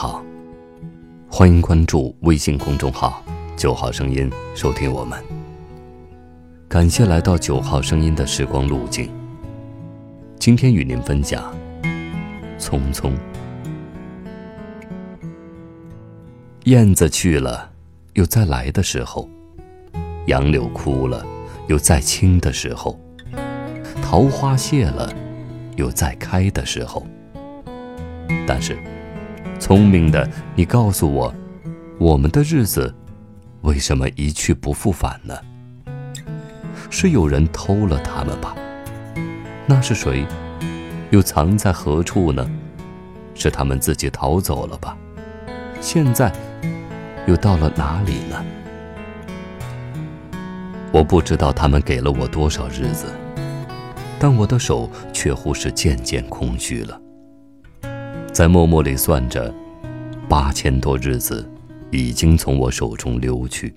好欢迎关注微信公众号“九号声音”，收听我们。感谢来到九号声音的时光路径。今天与您分享：匆匆。燕子去了，有再来的时候；杨柳枯了，有再青的时候；桃花谢了，有再开的时候。但是。聪明的你，告诉我，我们的日子为什么一去不复返呢？是有人偷了他们吧？那是谁？又藏在何处呢？是他们自己逃走了吧？现在又到了哪里呢？我不知道他们给了我多少日子，但我的手却乎是渐渐空虚了。在默默里算着，八千多日子已经从我手中流去，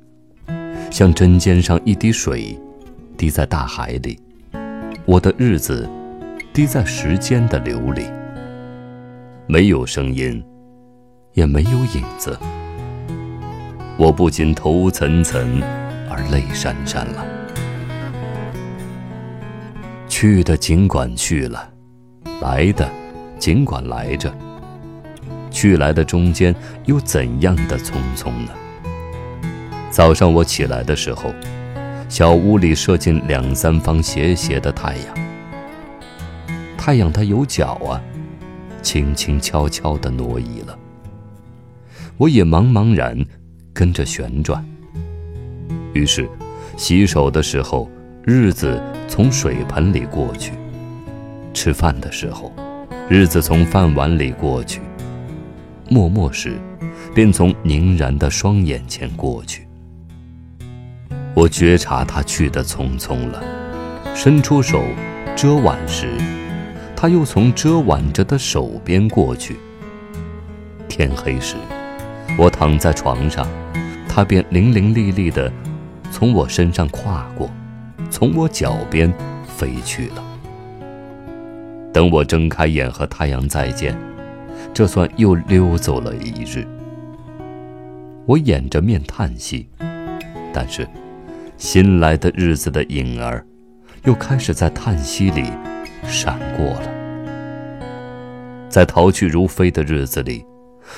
像针尖上一滴水，滴在大海里。我的日子滴在时间的流里，没有声音，也没有影子。我不禁头涔涔，而泪潸潸了。去的尽管去了，来的尽管来着。去来的中间又怎样的匆匆呢？早上我起来的时候，小屋里射进两三方斜斜的太阳。太阳它有脚啊，轻轻悄悄地挪移了。我也茫茫然跟着旋转。于是，洗手的时候，日子从水盆里过去；吃饭的时候，日子从饭碗里过去。默默时，便从凝然的双眼前过去。我觉察他去的匆匆了，伸出手遮挽时，他又从遮挽着的手边过去。天黑时，我躺在床上，他便伶伶俐俐地从我身上跨过，从我脚边飞去了。等我睁开眼和太阳再见。这算又溜走了一日。我掩着面叹息，但是新来的日子的影儿，又开始在叹息里闪过了。在逃去如飞的日子里，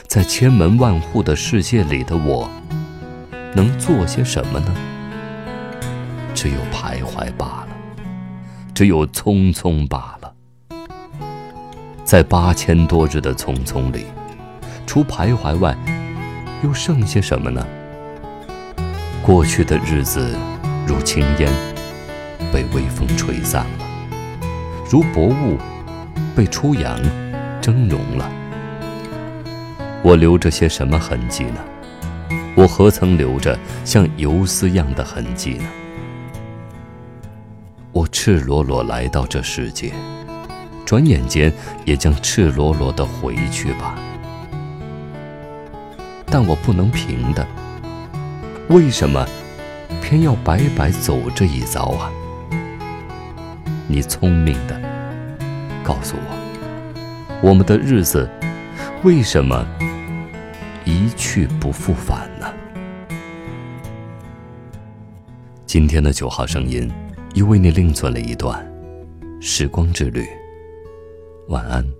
在千门万户的世界里的我，能做些什么呢？只有徘徊罢了，只有匆匆罢了。在八千多日的匆匆里，除徘徊外，又剩些什么呢？过去的日子如轻烟，被微风吹散了；如薄雾，被初阳蒸融了。我留着些什么痕迹呢？我何曾留着像游丝样的痕迹呢？我赤裸裸来到这世界。转眼间也将赤裸裸的回去吧，但我不能平的。为什么偏要白白走这一遭啊？你聪明的，告诉我，我们的日子为什么一去不复返呢？今天的九号声音又为你另存了一段时光之旅。晚安。